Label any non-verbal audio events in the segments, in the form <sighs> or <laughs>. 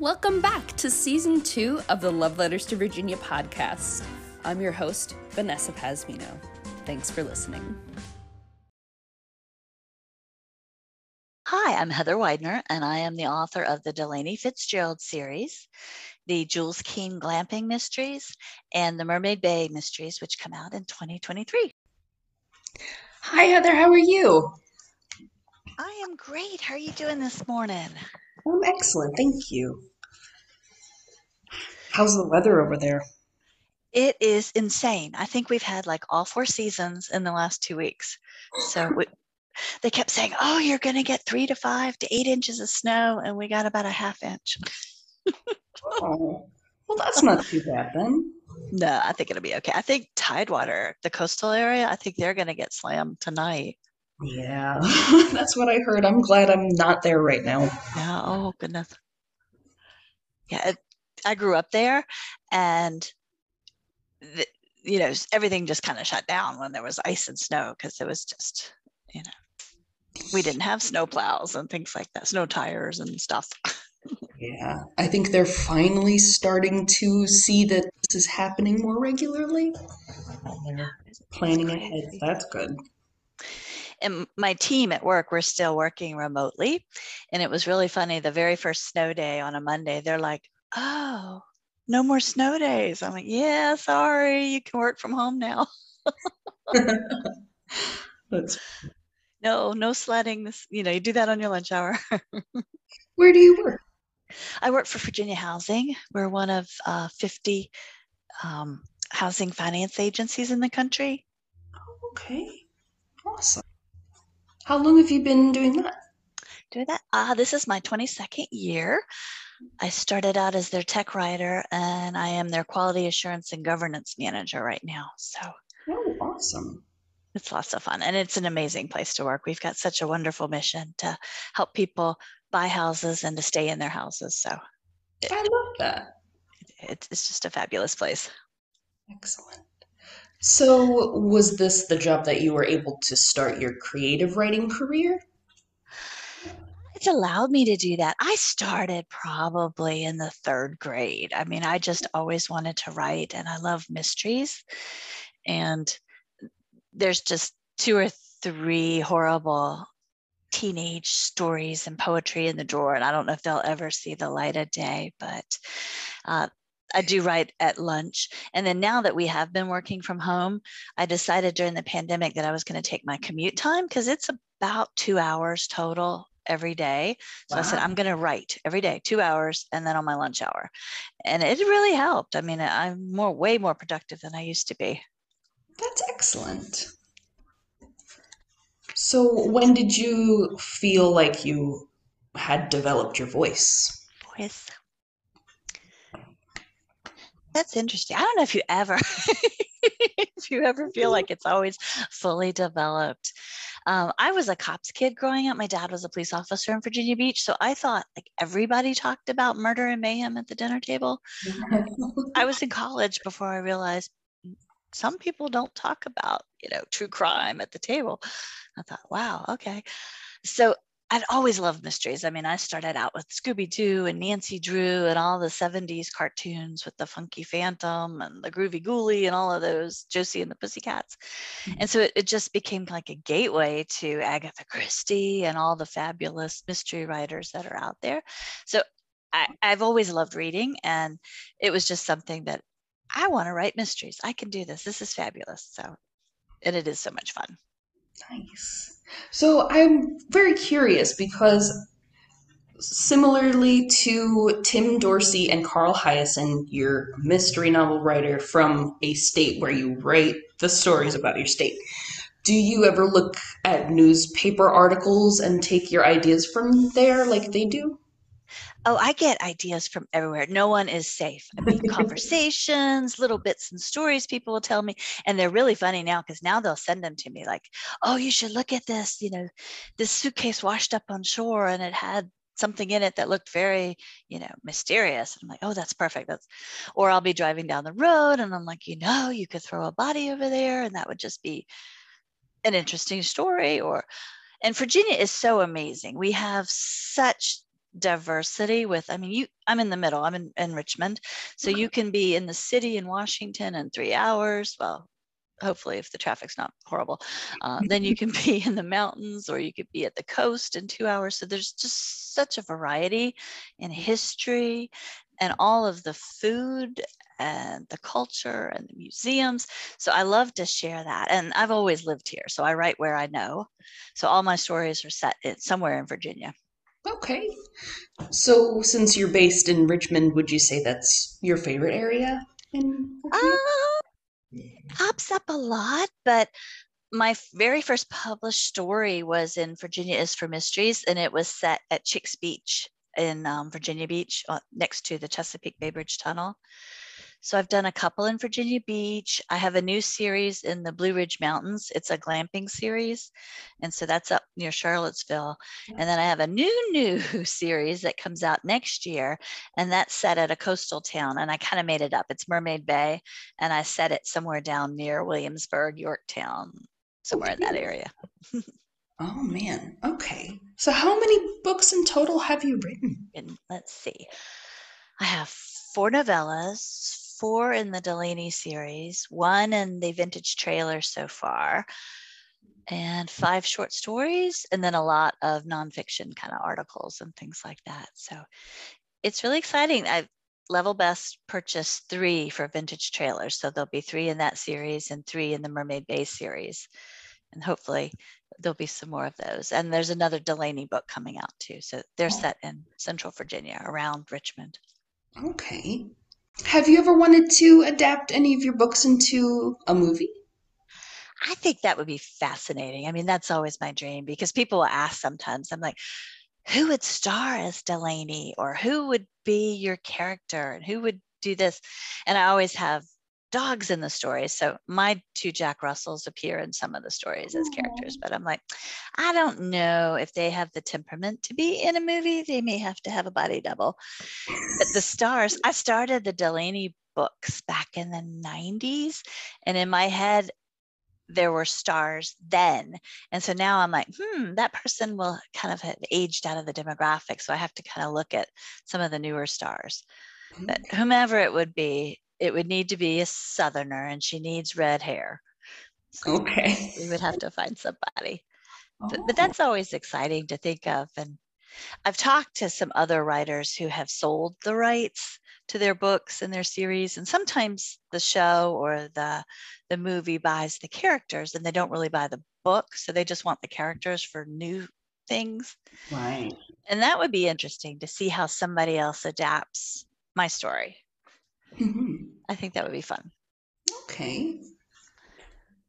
Welcome back to season two of the Love Letters to Virginia podcast. I'm your host, Vanessa Pasmino. Thanks for listening. Hi, I'm Heather Weidner, and I am the author of the Delaney Fitzgerald series, the Jules Keene Glamping Mysteries, and the Mermaid Bay Mysteries, which come out in 2023. Hi, Heather. How are you? I am great. How are you doing this morning? I'm excellent. Thank you. How's the weather over there? It is insane. I think we've had like all four seasons in the last two weeks. So we, they kept saying, "Oh, you're going to get three to five to eight inches of snow," and we got about a half inch. oh, well, that's not too bad then. No, I think it'll be okay. I think Tidewater, the coastal area, I think they're going to get slammed tonight. Yeah, <laughs> that's what I heard. I'm glad I'm not there right now. Yeah. Oh goodness. Yeah, it, I grew up there, and the, you know everything just kind of shut down when there was ice and snow because it was just you know we didn't have snow plows and things like that, snow tires and stuff. <laughs> yeah, I think they're finally starting to see that this is happening more regularly. They're planning ahead. That's good and my team at work we're still working remotely and it was really funny the very first snow day on a monday they're like oh no more snow days. I'm like yeah sorry you can work from home now. <laughs> That's... no no sledding this you know you do that on your lunch hour. <laughs> Where do you work? I work for virginia housing. We're one of uh, 50 um, housing finance agencies in the country. Okay. Awesome. How long have you been doing that? Doing that? Uh, this is my 22nd year. I started out as their tech writer and I am their quality assurance and governance manager right now. So, oh, awesome. It's lots of fun and it's an amazing place to work. We've got such a wonderful mission to help people buy houses and to stay in their houses. So, it, I love that. It, it's just a fabulous place. Excellent. So, was this the job that you were able to start your creative writing career? It's allowed me to do that. I started probably in the third grade. I mean, I just always wanted to write and I love mysteries. And there's just two or three horrible teenage stories and poetry in the drawer and i don't know if they'll ever see the light of day but uh, I do write at lunch. And then now that we have been working from home, I decided during the pandemic that I was going to take my commute time because it's about two hours total every day. So wow. I said, I'm going to write every day, two hours, and then on my lunch hour. And it really helped. I mean, I'm more, way more productive than I used to be. That's excellent. So, when did you feel like you had developed your voice? Voice. That's interesting. I don't know if you ever <laughs> if you ever feel like it's always fully developed. Um, I was a cops kid growing up. My dad was a police officer in Virginia Beach, so I thought like everybody talked about murder and mayhem at the dinner table. I was in college before I realized some people don't talk about you know true crime at the table. I thought, wow, okay. So I'd always loved mysteries. I mean, I started out with Scooby Doo and Nancy Drew and all the 70s cartoons with the Funky Phantom and the Groovy Ghoulie and all of those, Josie and the Pussycats. Mm-hmm. And so it, it, just became like a gateway to Agatha Christie and all the fabulous mystery writers that are out there. So I, I've always loved reading, and it was just something that I want to write mysteries. I can do this. This is fabulous. So, and it is so much fun. Nice. So I'm very curious because similarly to Tim Dorsey and Carl Hiaasen, you're mystery novel writer from a state where you write the stories about your state. Do you ever look at newspaper articles and take your ideas from there like they do? Oh, I get ideas from everywhere. No one is safe. I mean, <laughs> conversations, little bits and stories people will tell me. And they're really funny now because now they'll send them to me like, oh, you should look at this. You know, this suitcase washed up on shore and it had something in it that looked very, you know, mysterious. And I'm like, oh, that's perfect. That's, or I'll be driving down the road and I'm like, you know, you could throw a body over there and that would just be an interesting story. Or, and Virginia is so amazing. We have such diversity with i mean you i'm in the middle i'm in, in richmond. So you can be in the city in washington in three hours. Well hopefully if the traffic's not horrible uh, then you can <laughs> be in the mountains or you could be at the coast in two hours. So there's just such a variety in history and all of the food and the culture and the museums. So i love to share that. And i've always lived here so i write where i know. So all my stories are set in, somewhere in virginia Okay. So, since you're based in Richmond, would you say that's your favorite area in uh, pops up a lot but my very first published story was in Virginia is for Mysteries, and it was set at Chicks Beach in um, Virginia Beach, uh, next to the Chesapeake Bay Bridge Tunnel. So I've done a couple in Virginia Beach. I have a new series in the Blue Ridge Mountains. It's a glamping series, and so that's up near Charlottesville. And then I have a new new <laughs> series that comes out next year, and that's set at a coastal town. And I kind of made it up. It's Mermaid Bay, and I set it somewhere down near Williamsburg, Yorktown, somewhere in that area. <laughs> Oh man. Okay. So, how many books in total have you written? And let's see, I have four novellas, four in the Delaney series, one in the vintage trailer so far, and five short stories, and then a lot of nonfiction kind of articles and things like that. So it's really exciting. I've Level Best purchased three for vintage trailers. So there'll be three in that series and three in the Mermaid Bay series. And hopefully there'll be some more of those. And there's another Delaney book coming out too. So they're Oh. set in Central Virginia around Richmond. Okay. Have you ever wanted to adapt any of your books into a movie? I think that would be fascinating. I mean, that's always my dream because people ask sometimes, I'm like, who would star as Delaney or who would be your character and who would do this? And I always have dogs in the stories. So my two Jack Russells appear in some of the stories as characters, but I'm like, I don't know if they have the temperament to be in a movie. They may have to have a body double. But the stars, I started the Delaney books back in the 90s. And in my head, there were stars then. And so now I'm like, hmm, that person will kind of have aged out of the demographic. So I have to kind of look at some of the newer stars. But whomever it would be, it would need to be a southerner and she needs red hair. So Okay. we would have to find somebody. But, Oh. but that's always exciting to think of. And I've talked to some other writers who have sold the rights to their books and their series. And sometimes the show or the the movie buys the characters and they don't really buy the book. So they just want the characters for new things. right. And that would be interesting to see how somebody else adapts my story. Mhm. I think that would be fun. Okay.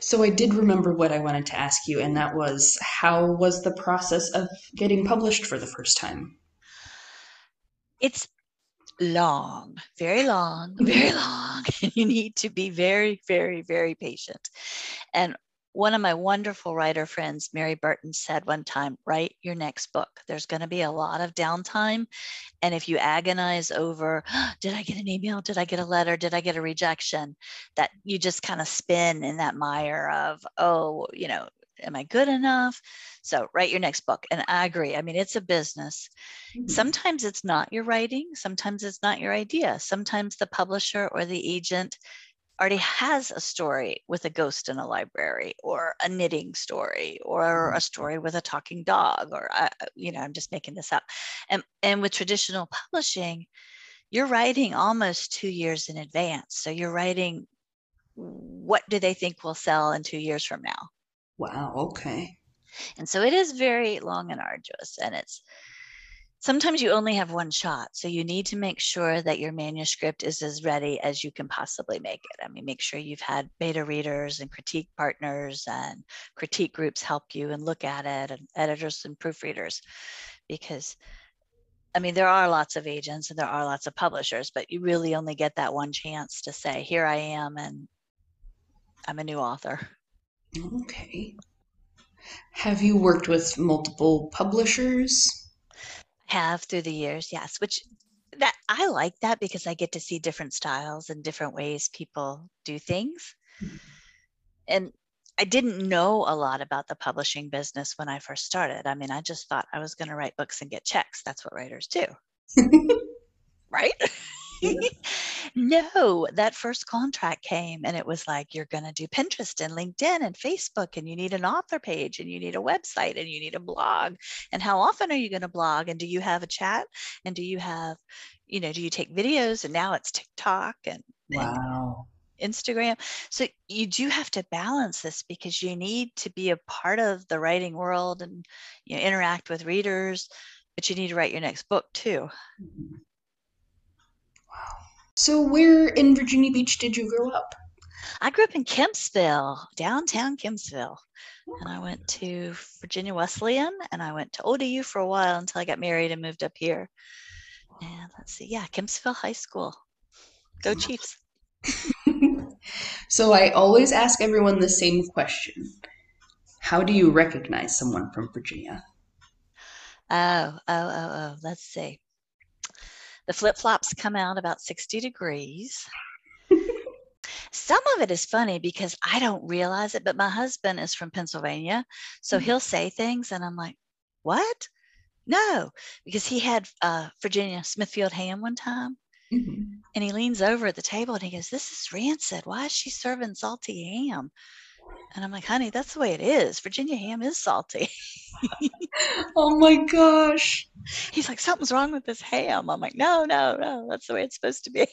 So I did remember what I wanted to ask you, and that was how was the process of getting published for the first time? It's long, very long, <laughs> very long. <laughs> You need to be very, very, very patient. And one of my wonderful writer friends, Mary Burton, said one time, write your next book. There's going to be a lot of downtime. And if you agonize over, <gasps> did I get an email? Did I get a letter? Did I get a rejection? That you just kind of spin in that mire of, oh, you know, am I good enough? So write your next book. And I agree. I mean, it's a business. Mm-hmm. Sometimes it's not your writing, sometimes it's not your idea. Sometimes the publisher or the agent already has a story with a ghost in a library or a knitting story or a story with a talking dog or uh, you know i'm just making this up and and with traditional publishing you're writing almost 2 years in advance so you're writing what do they think will sell in 2 years from now Wow, okay. and so it is very long and arduous. And it's sometimes you only have one shot. So you need to make sure that your manuscript is as ready as you can possibly make it. I mean, make sure you've had beta readers and critique partners and critique groups help you and look at it, and editors and proofreaders. Because I mean, there are lots of agents and there are lots of publishers, but you really only get that one chance to say, here I am, and I'm a new author. Okay. Have you worked with multiple publishers? Have through the years yes which that i like that because i get to see different styles and different ways people do things and I didn't know a lot about the publishing business when I first started. I mean, I just thought I was going to write books and get checks. That's what writers do. <laughs> right? <laughs> no, that first contract came and it was like, you're going to do Pinterest and LinkedIn and Facebook, and you need an author page and you need a website and you need a blog. And how often are you going to blog? And do you have a chat? And do you have, you know, do you take videos? And now it's TikTok and, Wow. and Instagram. So you do have to balance this because you need to be a part of the writing world and you know, interact with readers, but you need to write your next book too. Mm-hmm. Wow. So, where in Virginia Beach did you grow up? I grew up in Kempsville, downtown Kempsville. Oh. And I went to Virginia Wesleyan and I went to ODU for a while until I got married and moved up here. And let's see, yeah, Kempsville High School. Go Chiefs. <laughs> so, I always ask everyone the same question How do you recognize someone from Virginia? Oh, oh, oh, oh, let's see. The flip flops come out about 60 degrees. Some of it is funny because I don't realize it, but my husband is from Pennsylvania. So Mhm. he'll say things and I'm like, what? No, because he had uh, Virginia Smithfield ham one time Mhm. and he leans over at the table and he goes, This is rancid. Why is she serving salty ham? And I'm like, honey, that's the way it is. Virginia ham is salty. <laughs> Oh my gosh. He's like, something's wrong with this ham. I'm like, no, no, no, that's the way it's supposed to be.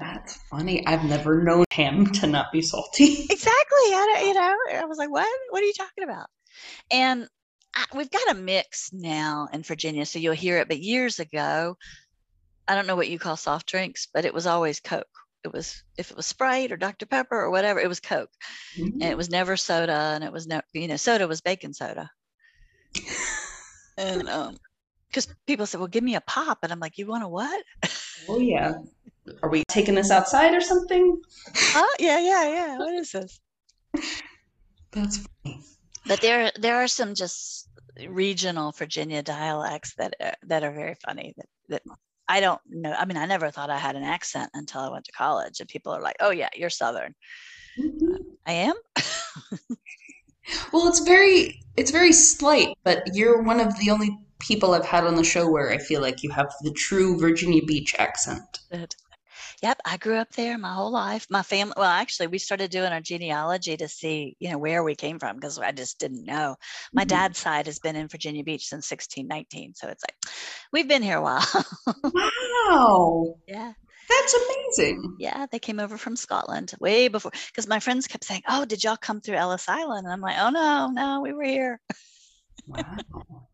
That's funny. I've never known ham to not be salty. <laughs> exactly. I don't, you know, I was like, what? What are you talking about? And I, we've got a mix now in Virginia, so you'll hear it. But years ago, I don't know what you call soft drinks, but it was always Coke. It was if it was Sprite or Dr Pepper or whatever, it was Coke, and it mm-hmm. was never soda, and it was no, you know, soda was baking soda. And um, because people said, well, give me a pop, and I'm like, you want a what? Oh, yeah. Are we taking this outside or something? Oh, yeah, yeah, yeah. What is this? That's funny. But there, there are some just regional Virginia dialects that are, that are very funny. That, that I don't know. I mean, I never thought I had an accent until I went to college, and people are like, "Oh yeah, you're Southern." Mhm. I am. Well, it's very it's very slight, but you're one of the only people I've had on the show where I feel like you have the true Virginia Beach accent. Yep, I grew up there my whole life. My family. Well, actually, we started doing our genealogy to see, you know, where we came from because I just didn't know. My Mhm. dad's side has been in Virginia Beach since 1619, so it's like we've been here a while. Wow. <laughs> yeah. That's amazing. Yeah, they came over from Scotland way before because my friends kept saying, "Oh, did y'all come through Ellis Island?" And I'm like, "Oh no, no, we were here." Wow.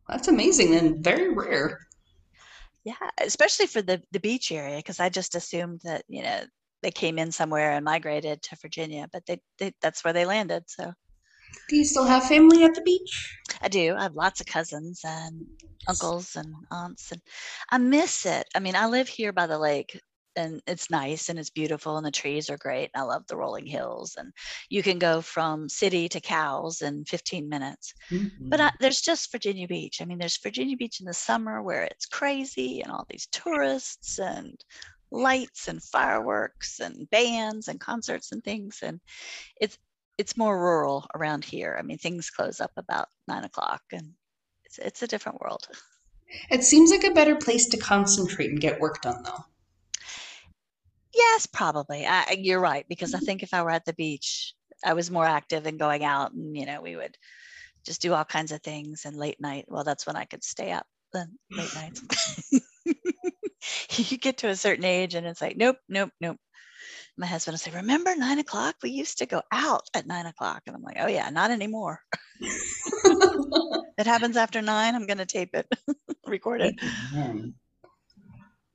That's amazing and very rare. Yeah, especially for the the beach area because I just assumed that you know they came in somewhere and migrated to Virginia, but they, they that's where they landed. So Do you still have family at the beach? I do. I have lots of cousins and uncles and aunts, and I miss it. I mean, I live here by the lake, and it's nice and it's beautiful, and the trees are great. And I love the rolling hills, and you can go from city to cows in 15 minutes. But I, mm-hmm. there's just Virginia Beach. I mean, there's Virginia Beach in the summer where it's crazy and all these tourists and lights and fireworks and bands and concerts and things. And it's it's more rural around here. I mean, things close up about nine o'clock, and it's it's a different world. it seems like a better place to concentrate and get work done, though. Yes, probably. I, you're right because I mm-hmm. think if I were at the beach, I was more active and going out, and you know, we would just do all kinds of things. And late night, well, that's when I could stay up. The late nights. <sighs> <laughs> you get to a certain age, and it's like, nope, nope, nope. My husband will say, "Remember nine o'clock? We used to go out at nine o'clock." And I'm like, "Oh yeah, not anymore. <laughs> It happens after nine. I'm going to tape it, <laughs> record it.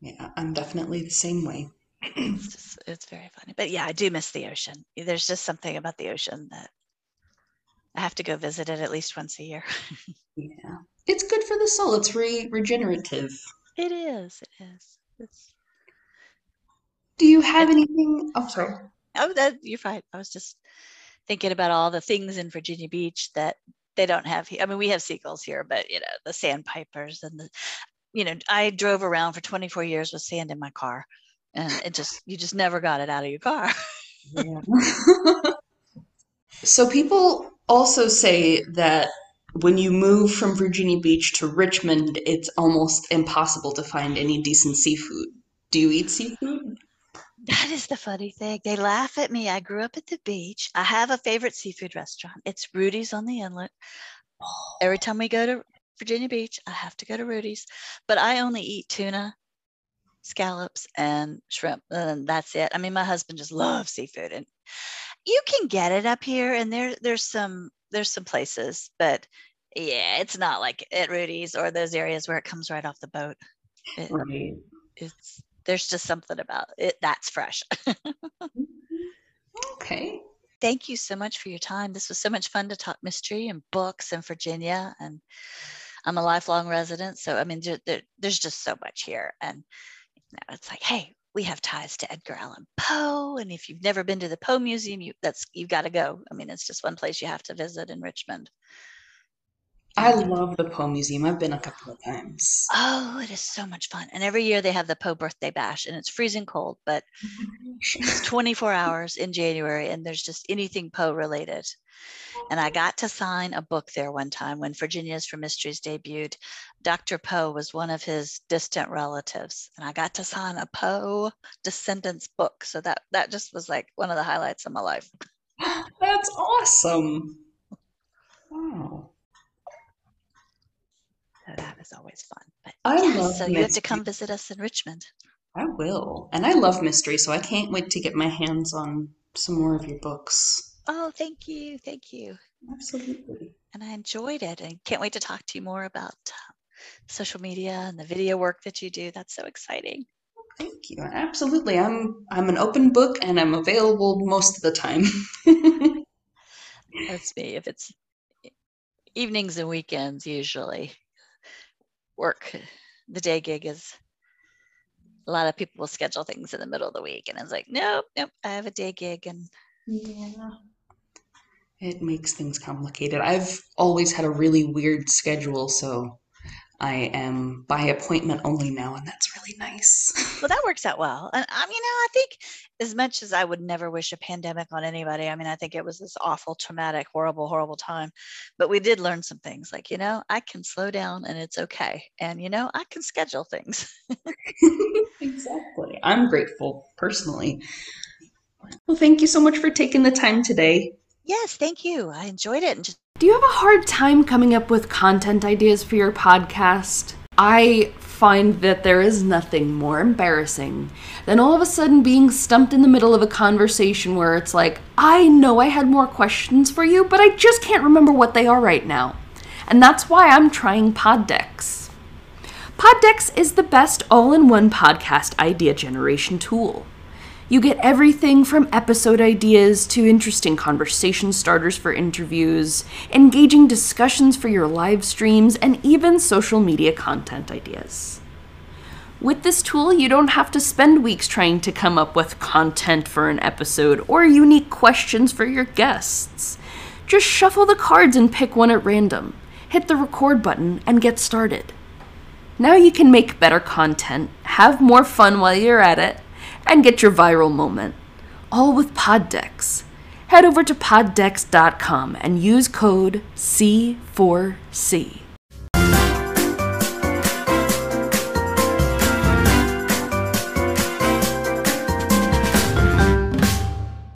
Yeah, I'm definitely the same way. It's just, it's very funny. But yeah, I do miss the ocean. There's just something about the ocean that I have to go visit it at least once a year. <laughs> Yeah. It's good for the soul. It's re regenerative. It is. It is. It's, Do you have anything? Oh, sorry. oh, that you're fine. I was just thinking about all the things in Virginia Beach that they don't have here. I mean, we have seagulls here, but you know, the sandpipers and the, you know, I drove around for 24 years with sand in my car, and it just you just never got it out of your car. Yeah. <laughs> So people also say that when you move from Virginia Beach to Richmond, it's almost impossible to find any decent seafood. Do you eat seafood? That is the funny thing. They laugh at me. I grew up at the beach. I have a favorite seafood restaurant. It's Rudy's on the Inlet. Every time we go to Virginia Beach, I have to go to Rudy's, but I only eat tuna, scallops, and shrimp, and that's it. I mean, my husband just loves seafood, and you can get it up here, and there there's some there's some places, but yeah, it's not like at Rudy's or those areas where it comes right off the boat. It, Right. it's there's just something about it that's fresh. Mm-hmm. Okay. Thank you so much for your time. This was so much fun to talk mystery and books and Virginia. And I'm a lifelong resident, so I mean, there, there- there's just so much here. And it's like, hey, we have ties to Edgar Allan Poe, and if you've never been to the Poe Museum, you that's you've got to go. I mean, it's just one place you have to visit in Richmond. I love the Poe Museum. I've been a couple of times. Oh, it is so much fun. And every year they have the Poe birthday bash, and it's freezing cold, but it's <laughs> 24 hours in January, and there's just anything Poe related. And I got to sign a book there one time when Virginia's for Mysteries debuted. Dr. Poe was one of his distant relatives, and I got to sign a Poe descendants book. So that that just was like one of the highlights of my life. <gasps> That's awesome. Wow. That is always fun. But I yes, love so you have to come visit us in Richmond. I will. And I love mystery, so I can't wait to get my hands on some more of your books. Oh, thank you, thank you. Absolutely. And I enjoyed it, and can't wait to talk to you more about uh, social media and the video work that you do. That's so exciting. Thank you. Absolutely. I'm I'm an open book and I'm available most of the time. <laughs> That's me. If it's evenings and weekends, usually work. The day gig is a lot of people will schedule things in the middle of the week, and it's like, nope, nope, I have a day gig, and Yeah. It makes things complicated. I've always had a really weird schedule, so I am by appointment only now, and that's really nice. <laughs> well, that works out well. And I mean, you know, I think as much as I would never wish a pandemic on anybody, I mean, I think it was this awful, traumatic, horrible, horrible time. But we did learn some things like, you know, I can slow down and it's okay. And, you know, I can schedule things. <laughs> Exactly. I'm grateful personally. Well, thank you so much for taking the time today. yes, thank you. I enjoyed it. And just Do you have a hard time coming up with content ideas for your podcast? I find that there is nothing more embarrassing than all of a sudden being stumped in the middle of a conversation where it's like, I know I had more questions for you, but I just can't remember what they are right now. And that's why I'm trying Poddex. Poddex is the best all in one podcast idea generation tool. You get everything from episode ideas to interesting conversation starters for interviews, engaging discussions for your live streams, and even social media content ideas. With this tool, you don't have to spend weeks trying to come up with content for an episode or unique questions for your guests. Just shuffle the cards and pick one at random, hit the record button, and get started. Now you can make better content, have more fun while you're at it, and get your viral moment. All with Poddex. Head over to poddex.com and use code C4C.